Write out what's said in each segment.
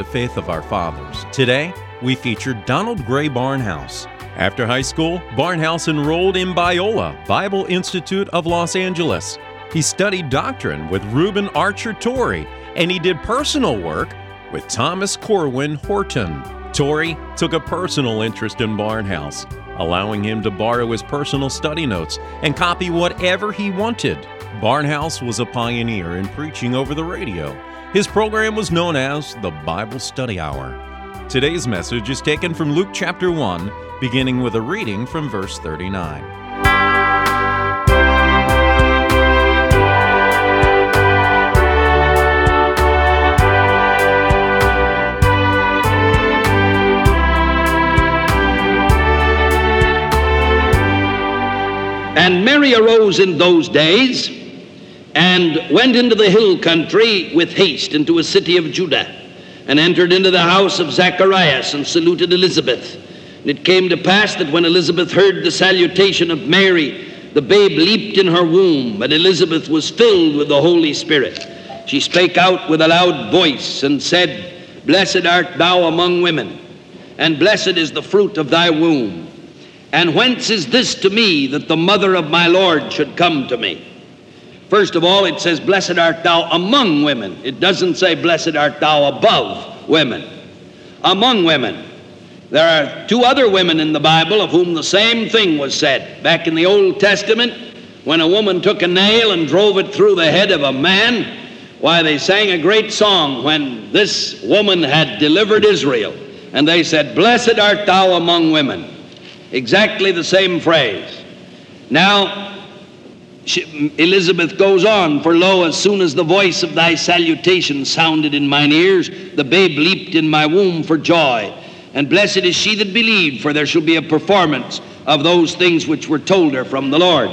the faith of our fathers. Today, we feature Donald Grey Barnhouse. After high school, Barnhouse enrolled in Biola, Bible Institute of Los Angeles. He studied doctrine with Reuben Archer Torrey, and he did personal work with Thomas Corwin Horton. Torrey took a personal interest in Barnhouse, allowing him to borrow his personal study notes and copy whatever he wanted. Barnhouse was a pioneer in preaching over the radio. His program was known as the Bible Study Hour. Today's message is taken from Luke chapter 1, beginning with a reading from verse 39. And Mary arose in those days and went into the hill country with haste into a city of Judah, and entered into the house of Zacharias, and saluted Elizabeth. And it came to pass that when Elizabeth heard the salutation of Mary, the babe leaped in her womb, and Elizabeth was filled with the Holy Spirit. She spake out with a loud voice, and said, Blessed art thou among women, and blessed is the fruit of thy womb. And whence is this to me that the mother of my Lord should come to me? First of all, it says, Blessed art thou among women. It doesn't say, Blessed art thou above women. Among women. There are two other women in the Bible of whom the same thing was said. Back in the Old Testament, when a woman took a nail and drove it through the head of a man, why, they sang a great song when this woman had delivered Israel. And they said, Blessed art thou among women. Exactly the same phrase. Now, she, Elizabeth goes on, For lo, as soon as the voice of thy salutation sounded in mine ears, the babe leaped in my womb for joy. And blessed is she that believed, for there shall be a performance of those things which were told her from the Lord.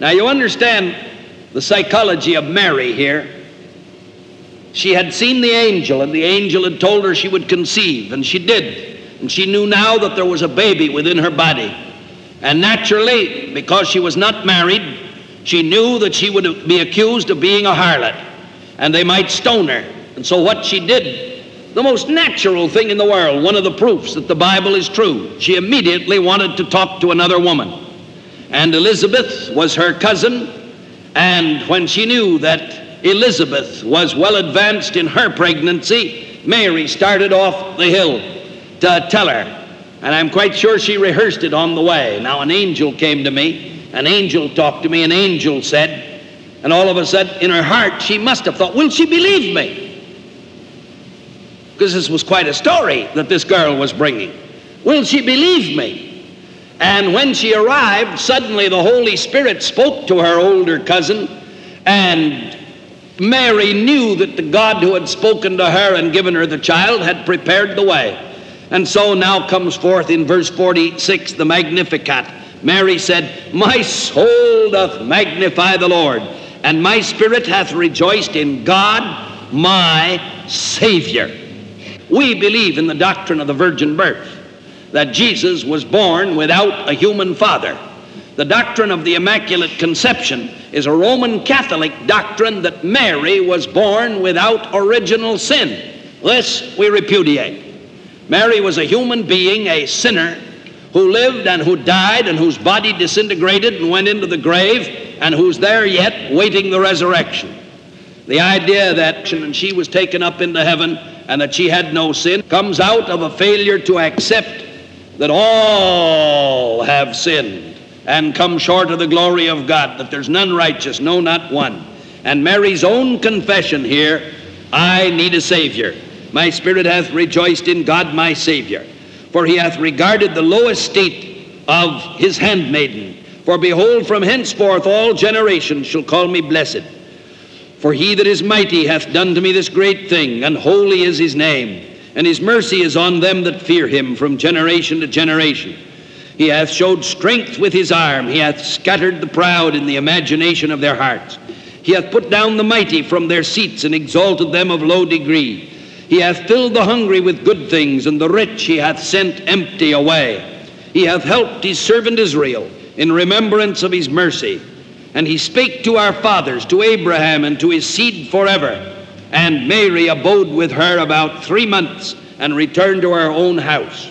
Now you understand the psychology of Mary here. She had seen the angel, and the angel had told her she would conceive, and she did. And she knew now that there was a baby within her body. And naturally, because she was not married, she knew that she would be accused of being a harlot, and they might stone her. And so, what she did, the most natural thing in the world, one of the proofs that the Bible is true, she immediately wanted to talk to another woman. And Elizabeth was her cousin, and when she knew that Elizabeth was well advanced in her pregnancy, Mary started off the hill to tell her. And I'm quite sure she rehearsed it on the way. Now, an angel came to me an angel talked to me, an angel said, and all of a sudden in her heart she must have thought, Will she believe me? Because this was quite a story that this girl was bringing. Will she believe me? And when she arrived, suddenly the Holy Spirit spoke to her older cousin, and Mary knew that the God who had spoken to her and given her the child had prepared the way. And so now comes forth in verse 46 the Magnificat. Mary said, My soul doth magnify the Lord, and my spirit hath rejoiced in God my Savior. We believe in the doctrine of the virgin birth, that Jesus was born without a human father. The doctrine of the Immaculate Conception is a Roman Catholic doctrine that Mary was born without original sin. This we repudiate. Mary was a human being, a sinner, who lived and who died and whose body disintegrated and went into the grave and who's there yet waiting the resurrection. The idea that she was taken up into heaven and that she had no sin comes out of a failure to accept that all have sinned and come short of the glory of God, that there's none righteous, no, not one. And Mary's own confession here I need a Savior. My spirit hath rejoiced in God my Savior for he hath regarded the low estate of his handmaiden. For behold, from henceforth all generations shall call me blessed. For he that is mighty hath done to me this great thing, and holy is his name, and his mercy is on them that fear him from generation to generation. He hath showed strength with his arm, he hath scattered the proud in the imagination of their hearts. He hath put down the mighty from their seats and exalted them of low degree. He hath filled the hungry with good things, and the rich he hath sent empty away. He hath helped his servant Israel in remembrance of his mercy. And he spake to our fathers, to Abraham, and to his seed forever. And Mary abode with her about three months and returned to her own house.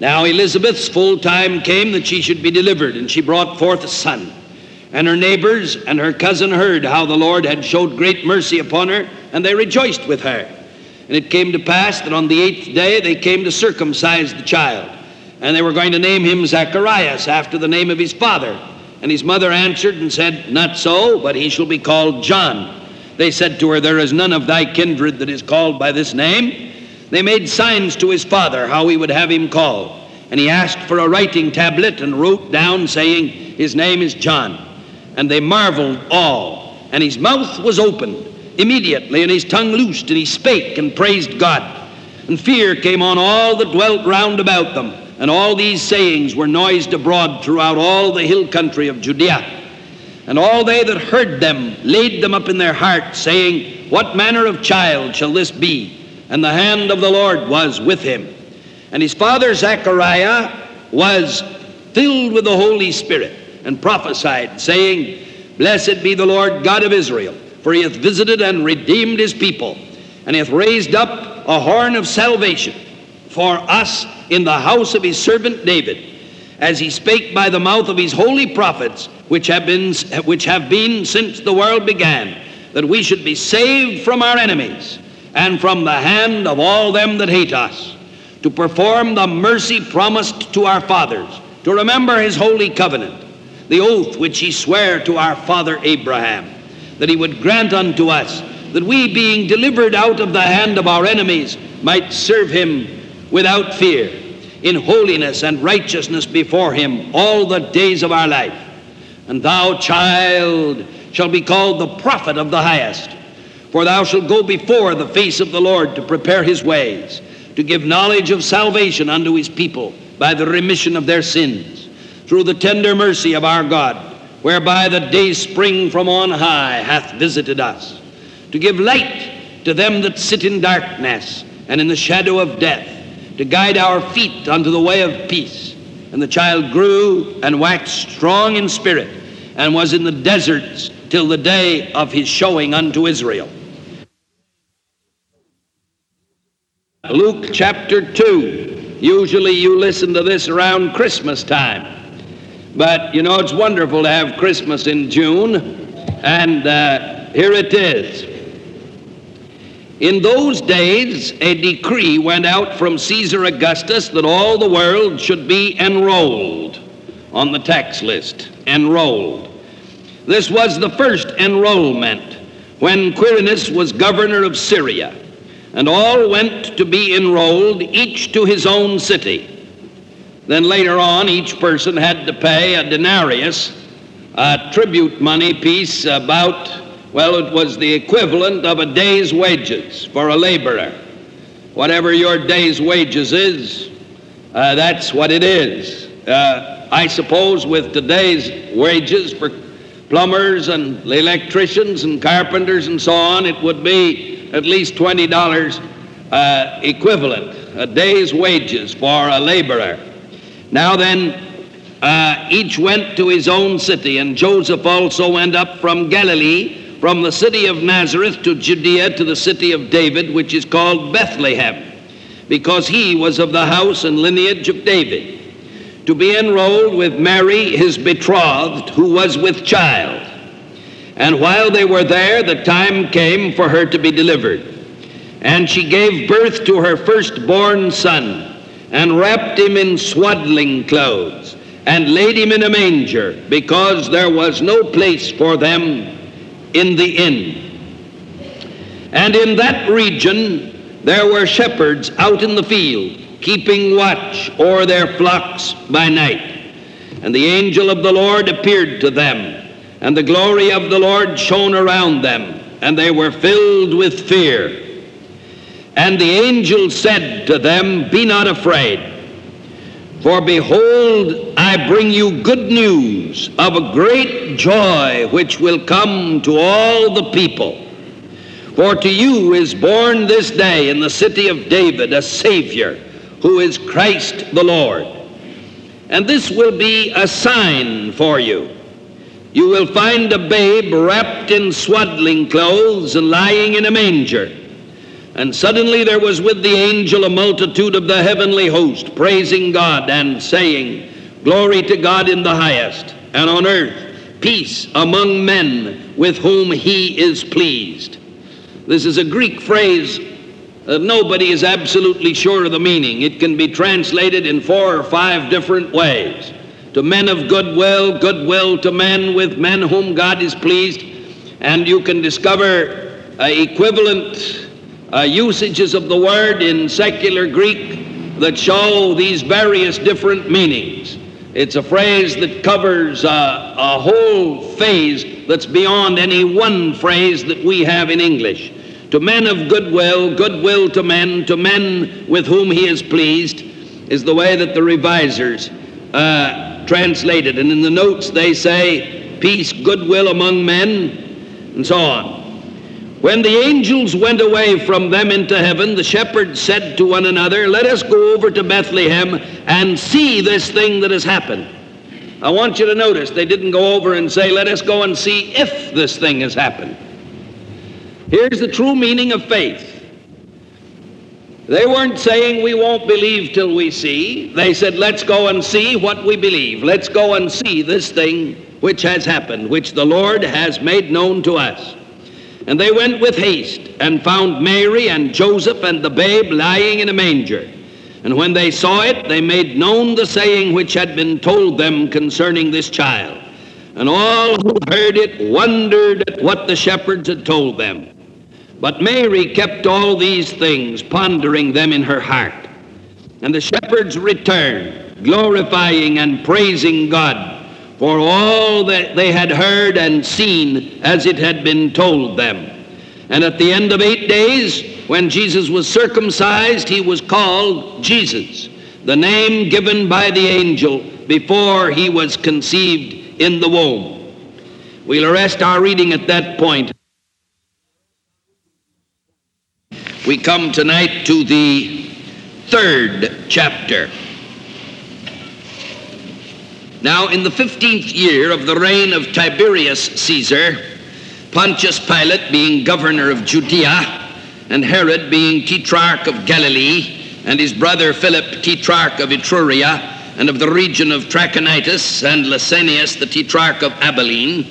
Now Elizabeth's full time came that she should be delivered, and she brought forth a son. And her neighbors and her cousin heard how the Lord had showed great mercy upon her, and they rejoiced with her. And it came to pass that on the eighth day they came to circumcise the child. And they were going to name him Zacharias after the name of his father. And his mother answered and said, Not so, but he shall be called John. They said to her, There is none of thy kindred that is called by this name. They made signs to his father how he would have him called. And he asked for a writing tablet and wrote down, saying, His name is John. And they marveled all. And his mouth was opened immediately, and his tongue loosed, and he spake and praised God. And fear came on all that dwelt round about them. And all these sayings were noised abroad throughout all the hill country of Judea. And all they that heard them laid them up in their hearts, saying, What manner of child shall this be? And the hand of the Lord was with him. And his father Zechariah was filled with the Holy Spirit and prophesied, saying, Blessed be the Lord God of Israel, for he hath visited and redeemed his people, and hath raised up a horn of salvation for us in the house of his servant David, as he spake by the mouth of his holy prophets, which have been, which have been since the world began, that we should be saved from our enemies and from the hand of all them that hate us, to perform the mercy promised to our fathers, to remember his holy covenant, the oath which he sware to our father Abraham, that he would grant unto us that we, being delivered out of the hand of our enemies, might serve him without fear, in holiness and righteousness before him all the days of our life. And thou, child, shall be called the prophet of the highest. For thou shalt go before the face of the Lord to prepare his ways, to give knowledge of salvation unto his people by the remission of their sins, through the tender mercy of our God, whereby the day spring from on high hath visited us, to give light to them that sit in darkness and in the shadow of death to guide our feet unto the way of peace. And the child grew and waxed strong in spirit, and was in the deserts till the day of his showing unto Israel. Luke chapter 2. Usually you listen to this around Christmas time. But you know, it's wonderful to have Christmas in June, and uh, here it is. In those days, a decree went out from Caesar Augustus that all the world should be enrolled on the tax list. Enrolled. This was the first enrollment when Quirinus was governor of Syria, and all went to be enrolled, each to his own city. Then later on, each person had to pay a denarius, a tribute money piece about well, it was the equivalent of a day's wages for a laborer. Whatever your day's wages is, uh, that's what it is. Uh, I suppose with today's wages for plumbers and electricians and carpenters and so on, it would be at least $20 uh, equivalent, a day's wages for a laborer. Now then, uh, each went to his own city, and Joseph also went up from Galilee from the city of Nazareth to Judea to the city of David, which is called Bethlehem, because he was of the house and lineage of David, to be enrolled with Mary, his betrothed, who was with child. And while they were there, the time came for her to be delivered. And she gave birth to her firstborn son, and wrapped him in swaddling clothes, and laid him in a manger, because there was no place for them in the inn. And in that region there were shepherds out in the field, keeping watch o'er their flocks by night. And the angel of the Lord appeared to them, and the glory of the Lord shone around them, and they were filled with fear. And the angel said to them, Be not afraid. For behold, I bring you good news of a great joy which will come to all the people. For to you is born this day in the city of David a Savior, who is Christ the Lord. And this will be a sign for you. you will find a babe wrapped in swaddling clothes and lying in a manger. And suddenly there was with the angel a multitude of the heavenly host, praising God and saying, Glory to God in the highest, and on earth peace among men with whom he is pleased. This is a Greek phrase that nobody is absolutely sure of the meaning. It can be translated in four or five different ways to men of goodwill, goodwill to men with men whom God is pleased. And you can discover equivalent uh, usages of the word in secular Greek that show these various different meanings. It's a phrase that covers uh, a whole phase that's beyond any one phrase that we have in English. To men of goodwill, goodwill to men, to men with whom he is pleased, is the way that the revisers uh, translated. And in the notes they say, peace, goodwill among men, and so on. When the angels went away from them into heaven, the shepherds said to one another, Let us go over to Bethlehem and see this thing that has happened. I want you to notice they didn't go over and say, Let us go and see if this thing has happened. Here's the true meaning of faith they weren't saying we won't believe till we see. They said, let's go and see what we believe. Let's go and see this thing which has happened, which the Lord has made known to us. And they went with haste and found Mary and Joseph and the babe lying in a manger. And when they saw it, they made known the saying which had been told them concerning this child. And all who heard it wondered at what the shepherds had told them. But Mary kept all these things, pondering them in her heart. And the shepherds returned, glorifying and praising God for all that they had heard and seen as it had been told them. And at the end of eight days, when Jesus was circumcised, he was called Jesus, the name given by the angel before he was conceived in the womb. We'll arrest our reading at that point. We come tonight to the third chapter. Now, in the 15th year of the reign of Tiberius Caesar, Pontius Pilate being governor of Judea, and Herod being tetrarch of Galilee, and his brother Philip tetrarch of Ituraea, and of the region of Trachonitis, and Lysanias the tetrarch of Abilene,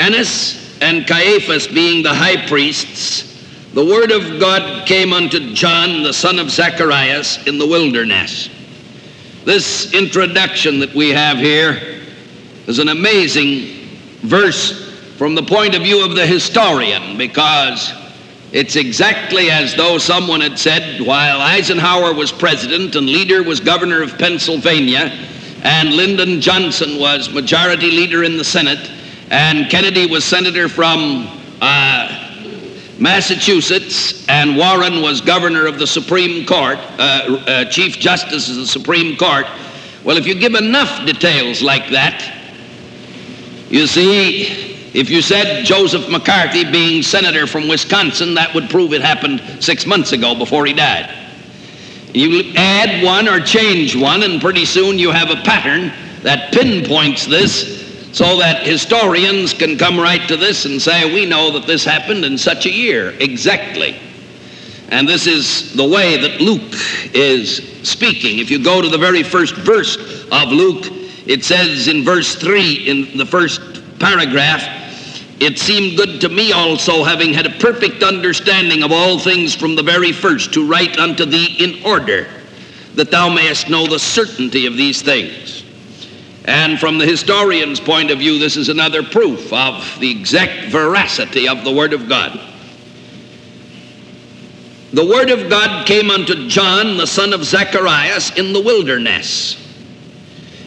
Annas and Caiaphas being the high priests, the word of God came unto John, the son of Zacharias, in the wilderness. This introduction that we have here is an amazing verse from the point of view of the historian because it's exactly as though someone had said while Eisenhower was president and Leader was governor of Pennsylvania and Lyndon Johnson was majority leader in the Senate and Kennedy was senator from uh, Massachusetts, and Warren was governor of the Supreme Court, uh, uh, Chief Justice of the Supreme Court. Well, if you give enough details like that, you see, if you said Joseph McCarthy being senator from Wisconsin, that would prove it happened six months ago before he died. You add one or change one, and pretty soon you have a pattern that pinpoints this so that historians can come right to this and say, we know that this happened in such a year, exactly. And this is the way that Luke is speaking. If you go to the very first verse of Luke, it says in verse 3, in the first paragraph, it seemed good to me also, having had a perfect understanding of all things from the very first, to write unto thee in order, that thou mayest know the certainty of these things and from the historian's point of view, this is another proof of the exact veracity of the Word of God. The Word of God came unto John, the son of Zacharias, in the wilderness.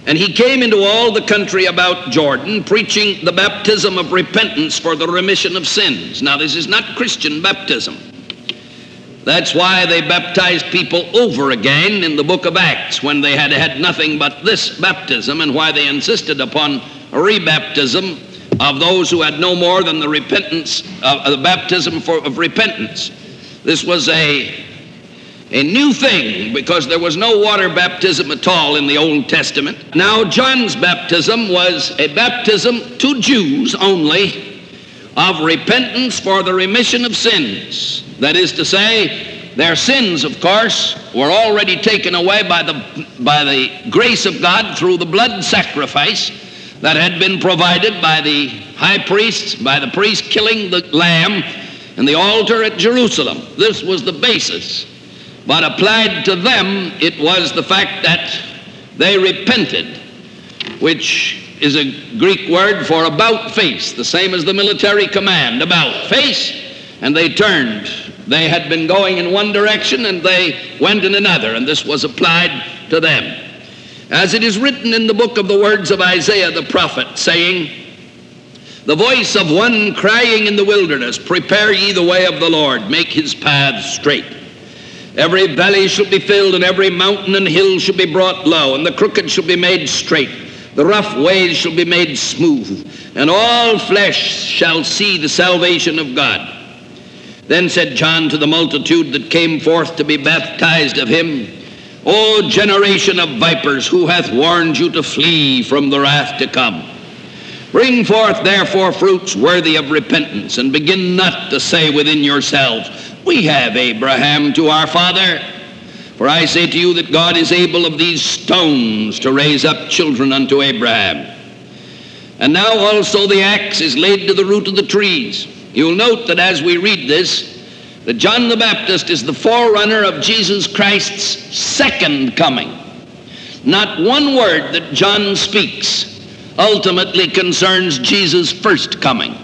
And he came into all the country about Jordan, preaching the baptism of repentance for the remission of sins. Now, this is not Christian baptism. That's why they baptized people over again in the book of Acts when they had had nothing but this baptism, and why they insisted upon rebaptism of those who had no more than the repentance, uh, the baptism for, of repentance. This was a a new thing because there was no water baptism at all in the Old Testament. Now, John's baptism was a baptism to Jews only of repentance for the remission of sins. That is to say, their sins, of course, were already taken away by the, by the grace of God through the blood sacrifice that had been provided by the high priests, by the priest killing the lamb and the altar at Jerusalem. This was the basis but applied to them, it was the fact that they repented, which is a Greek word for about face, the same as the military command, about face, and they turned. They had been going in one direction and they went in another, and this was applied to them. As it is written in the book of the words of Isaiah the prophet, saying, The voice of one crying in the wilderness, Prepare ye the way of the Lord, make his paths straight. Every valley shall be filled, and every mountain and hill shall be brought low, and the crooked shall be made straight. The rough ways shall be made smooth, and all flesh shall see the salvation of God. Then said John to the multitude that came forth to be baptized of him, O generation of vipers, who hath warned you to flee from the wrath to come? Bring forth therefore fruits worthy of repentance, and begin not to say within yourselves, we have Abraham to our father. For I say to you that God is able of these stones to raise up children unto Abraham. And now also the axe is laid to the root of the trees. You'll note that as we read this, that John the Baptist is the forerunner of Jesus Christ's second coming. Not one word that John speaks ultimately concerns Jesus' first coming.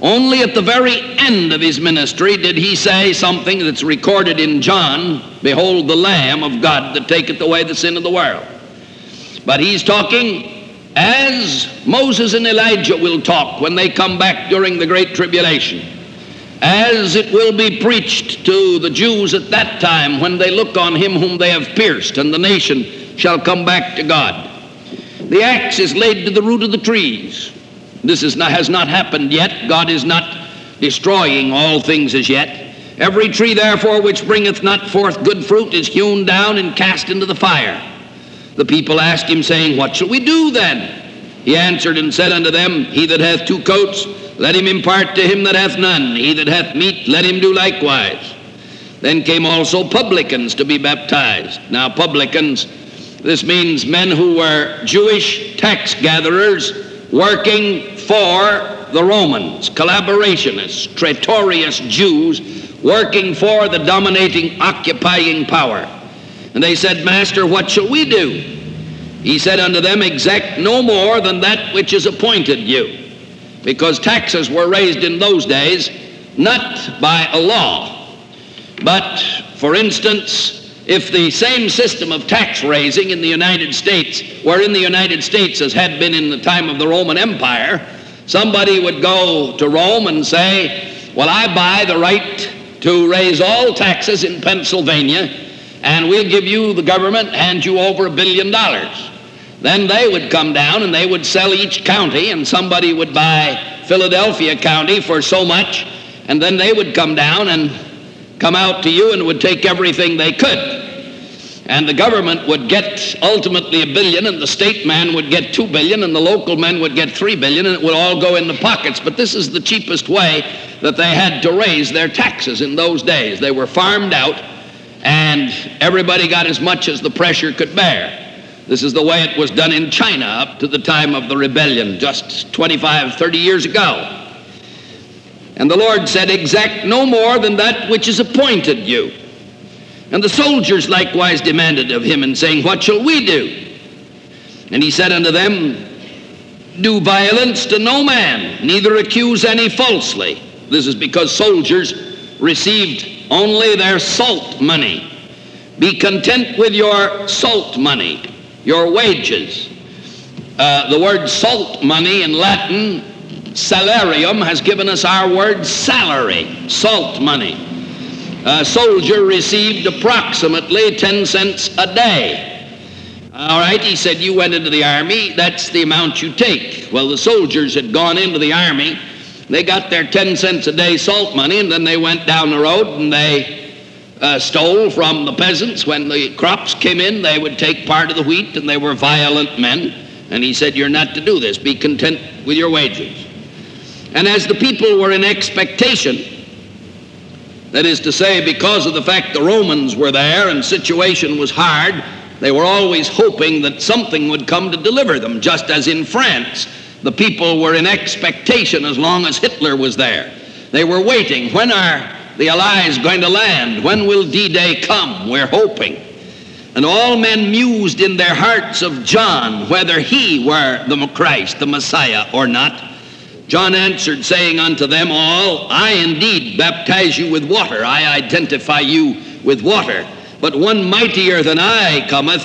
Only at the very end of his ministry did he say something that's recorded in John Behold, the Lamb of God that taketh away the sin of the world. But he's talking as Moses and Elijah will talk when they come back during the Great Tribulation. As it will be preached to the Jews at that time when they look on him whom they have pierced, and the nation shall come back to God. The axe is laid to the root of the trees. This not, has not happened yet. God is not destroying all things as yet. Every tree, therefore, which bringeth not forth good fruit is hewn down and cast into the fire. The people asked him, saying, What shall we do then? He answered and said unto them, He that hath two coats, let him impart to him that hath none. He that hath meat, let him do likewise. Then came also publicans to be baptized. Now, publicans, this means men who were Jewish tax gatherers working for the Romans, collaborationists, traitorous Jews working for the dominating, occupying power. And they said, Master, what shall we do? He said unto them, Exact no more than that which is appointed you. Because taxes were raised in those days not by a law, but, for instance, if the same system of tax raising in the United States were in the United States as had been in the time of the Roman Empire, somebody would go to Rome and say, Well, I buy the right to raise all taxes in Pennsylvania, and we'll give you, the government, hand you over a billion dollars. Then they would come down and they would sell each county, and somebody would buy Philadelphia County for so much, and then they would come down and come out to you and would take everything they could. And the government would get ultimately a billion, and the state man would get two billion, and the local men would get three billion, and it would all go in the pockets. But this is the cheapest way that they had to raise their taxes in those days. They were farmed out, and everybody got as much as the pressure could bear. This is the way it was done in China up to the time of the rebellion, just 25, 30 years ago. And the Lord said, Exact no more than that which is appointed you. And the soldiers likewise demanded of him, and saying, What shall we do? And he said unto them, Do violence to no man, neither accuse any falsely. This is because soldiers received only their salt money. Be content with your salt money, your wages. Uh, the word salt money in Latin salarium has given us our word salary, salt money. A soldier received approximately 10 cents a day. All right, he said, You went into the army, that's the amount you take. Well, the soldiers had gone into the army, they got their 10 cents a day salt money, and then they went down the road and they uh, stole from the peasants. When the crops came in, they would take part of the wheat, and they were violent men. And he said, You're not to do this. Be content with your wages. And as the people were in expectation, that is to say, because of the fact the Romans were there and situation was hard, they were always hoping that something would come to deliver them, just as in France, the people were in expectation as long as Hitler was there. They were waiting. When are the Allies going to land? When will D Day come? We're hoping. And all men mused in their hearts of John whether he were the Christ, the Messiah, or not. John answered, saying unto them all, I indeed baptize you with water. I identify you with water. But one mightier than I cometh,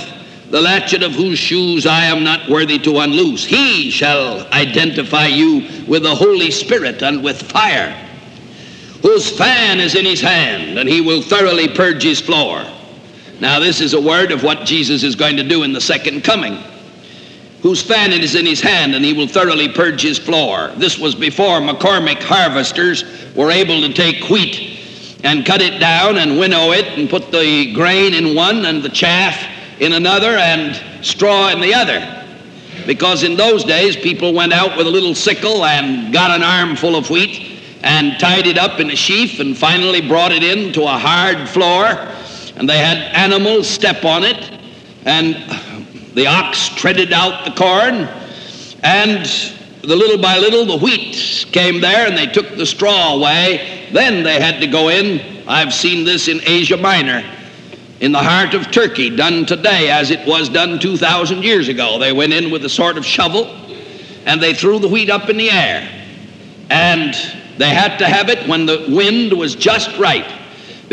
the latchet of whose shoes I am not worthy to unloose. He shall identify you with the Holy Spirit and with fire, whose fan is in his hand, and he will thoroughly purge his floor. Now, this is a word of what Jesus is going to do in the second coming whose fan it is in his hand, and he will thoroughly purge his floor. This was before McCormick harvesters were able to take wheat and cut it down and winnow it and put the grain in one and the chaff in another and straw in the other. Because in those days, people went out with a little sickle and got an armful of wheat and tied it up in a sheaf and finally brought it in to a hard floor. And they had animals step on it. And the ox treaded out the corn, and the little by little the wheat came there and they took the straw away. Then they had to go in. I've seen this in Asia Minor, in the heart of Turkey, done today as it was done 2,000 years ago. They went in with a sort of shovel and they threw the wheat up in the air. And they had to have it when the wind was just right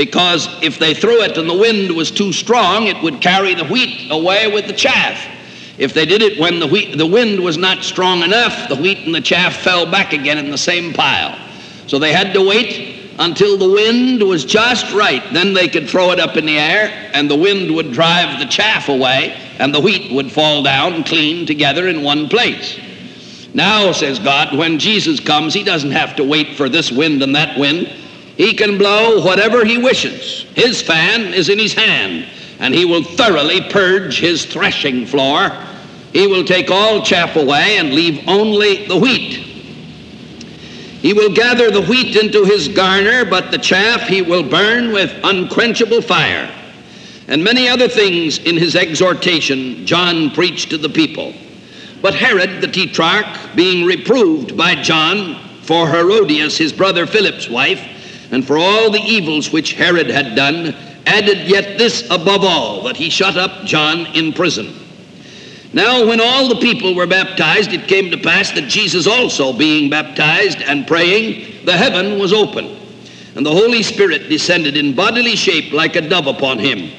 because if they threw it and the wind was too strong, it would carry the wheat away with the chaff. If they did it when the, wheat, the wind was not strong enough, the wheat and the chaff fell back again in the same pile. So they had to wait until the wind was just right. Then they could throw it up in the air, and the wind would drive the chaff away, and the wheat would fall down clean together in one place. Now, says God, when Jesus comes, he doesn't have to wait for this wind and that wind. He can blow whatever he wishes. His fan is in his hand, and he will thoroughly purge his threshing floor. He will take all chaff away and leave only the wheat. He will gather the wheat into his garner, but the chaff he will burn with unquenchable fire. And many other things in his exhortation John preached to the people. But Herod the Tetrarch, being reproved by John for Herodias, his brother Philip's wife, and for all the evils which Herod had done, added yet this above all, that he shut up John in prison. Now, when all the people were baptized, it came to pass that Jesus also, being baptized and praying, the heaven was open, and the Holy Spirit descended in bodily shape like a dove upon him.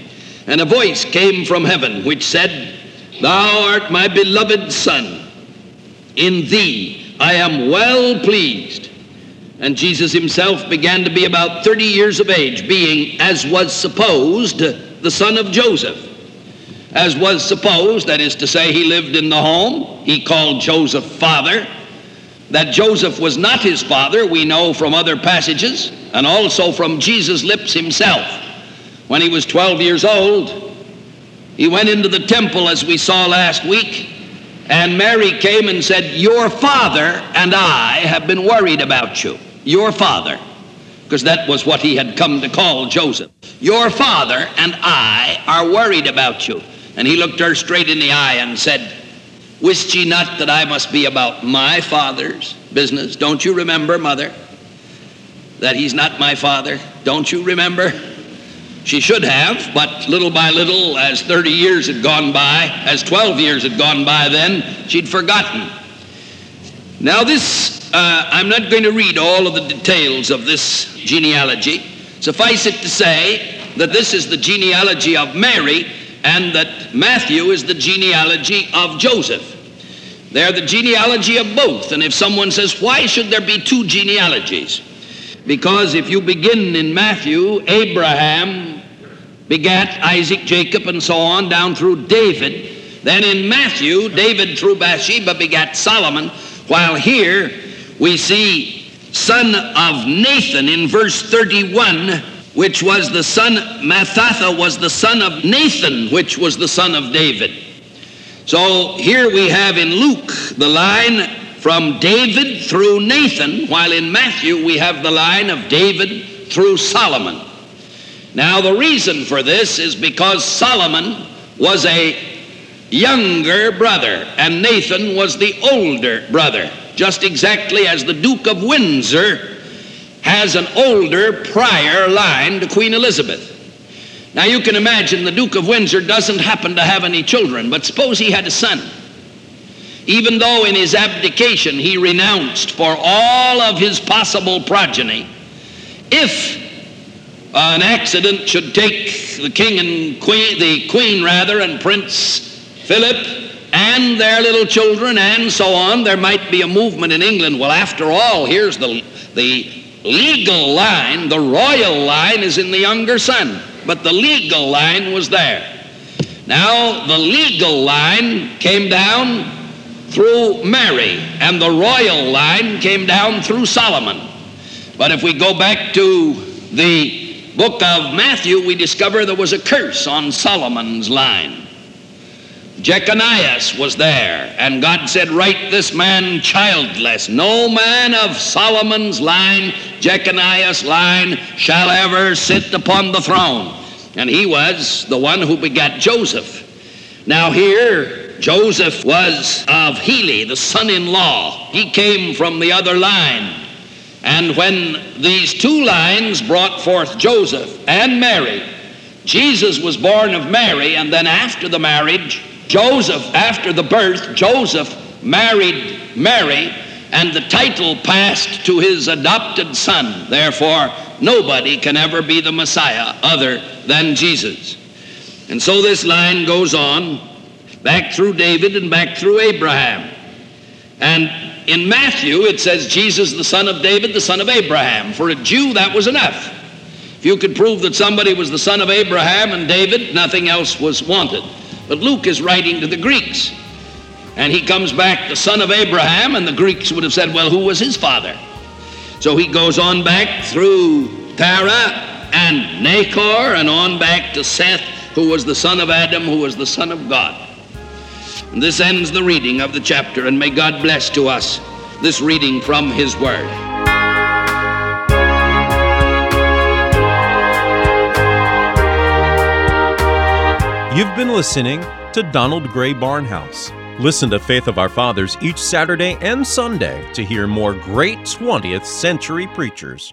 And a voice came from heaven which said, Thou art my beloved Son, in thee I am well pleased. And Jesus himself began to be about 30 years of age, being, as was supposed, the son of Joseph. As was supposed, that is to say, he lived in the home. He called Joseph father. That Joseph was not his father, we know from other passages, and also from Jesus' lips himself. When he was 12 years old, he went into the temple, as we saw last week, and Mary came and said, Your father and I have been worried about you your father, because that was what he had come to call Joseph, your father and I are worried about you. And he looked her straight in the eye and said, Wist ye not that I must be about my father's business? Don't you remember, mother, that he's not my father? Don't you remember? She should have, but little by little, as 30 years had gone by, as 12 years had gone by then, she'd forgotten. Now, this uh, I'm not going to read all of the details of this genealogy. Suffice it to say that this is the genealogy of Mary and that Matthew is the genealogy of Joseph. They're the genealogy of both. And if someone says, why should there be two genealogies? Because if you begin in Matthew, Abraham begat Isaac, Jacob, and so on down through David. Then in Matthew, David through Bathsheba begat Solomon, while here we see son of Nathan in verse 31, which was the son, Mattatha was the son of Nathan, which was the son of David. So here we have in Luke the line from David through Nathan, while in Matthew we have the line of David through Solomon. Now, the reason for this is because Solomon was a younger brother and Nathan was the older brother, just exactly as the Duke of Windsor has an older prior line to Queen Elizabeth. Now you can imagine the Duke of Windsor doesn't happen to have any children, but suppose he had a son. Even though in his abdication he renounced for all of his possible progeny, if an accident should take the king and queen, the queen rather, and Prince Philip and their little children and so on, there might be a movement in England. Well, after all, here's the, the legal line, the royal line is in the younger son, but the legal line was there. Now, the legal line came down through Mary, and the royal line came down through Solomon. But if we go back to the book of Matthew, we discover there was a curse on Solomon's line. Jeconias was there, and God said, Write this man childless. No man of Solomon's line, Jeconias' line, shall ever sit upon the throne. And he was the one who begat Joseph. Now, here, Joseph was of Heli, the son in law. He came from the other line. And when these two lines brought forth Joseph and Mary, Jesus was born of Mary, and then after the marriage, Joseph, after the birth, Joseph married Mary, and the title passed to his adopted son. Therefore, nobody can ever be the Messiah other than Jesus. And so this line goes on back through David and back through Abraham. And in Matthew, it says Jesus, the son of David, the son of Abraham. For a Jew, that was enough. If you could prove that somebody was the son of Abraham and David, nothing else was wanted. But Luke is writing to the Greeks. And he comes back, the son of Abraham, and the Greeks would have said, well, who was his father? So he goes on back through Terah and Nahor and on back to Seth, who was the son of Adam, who was the son of God. And this ends the reading of the chapter, and may God bless to us this reading from his word. You've been listening to Donald Grey Barnhouse. Listen to Faith of Our Fathers each Saturday and Sunday to hear more great 20th century preachers.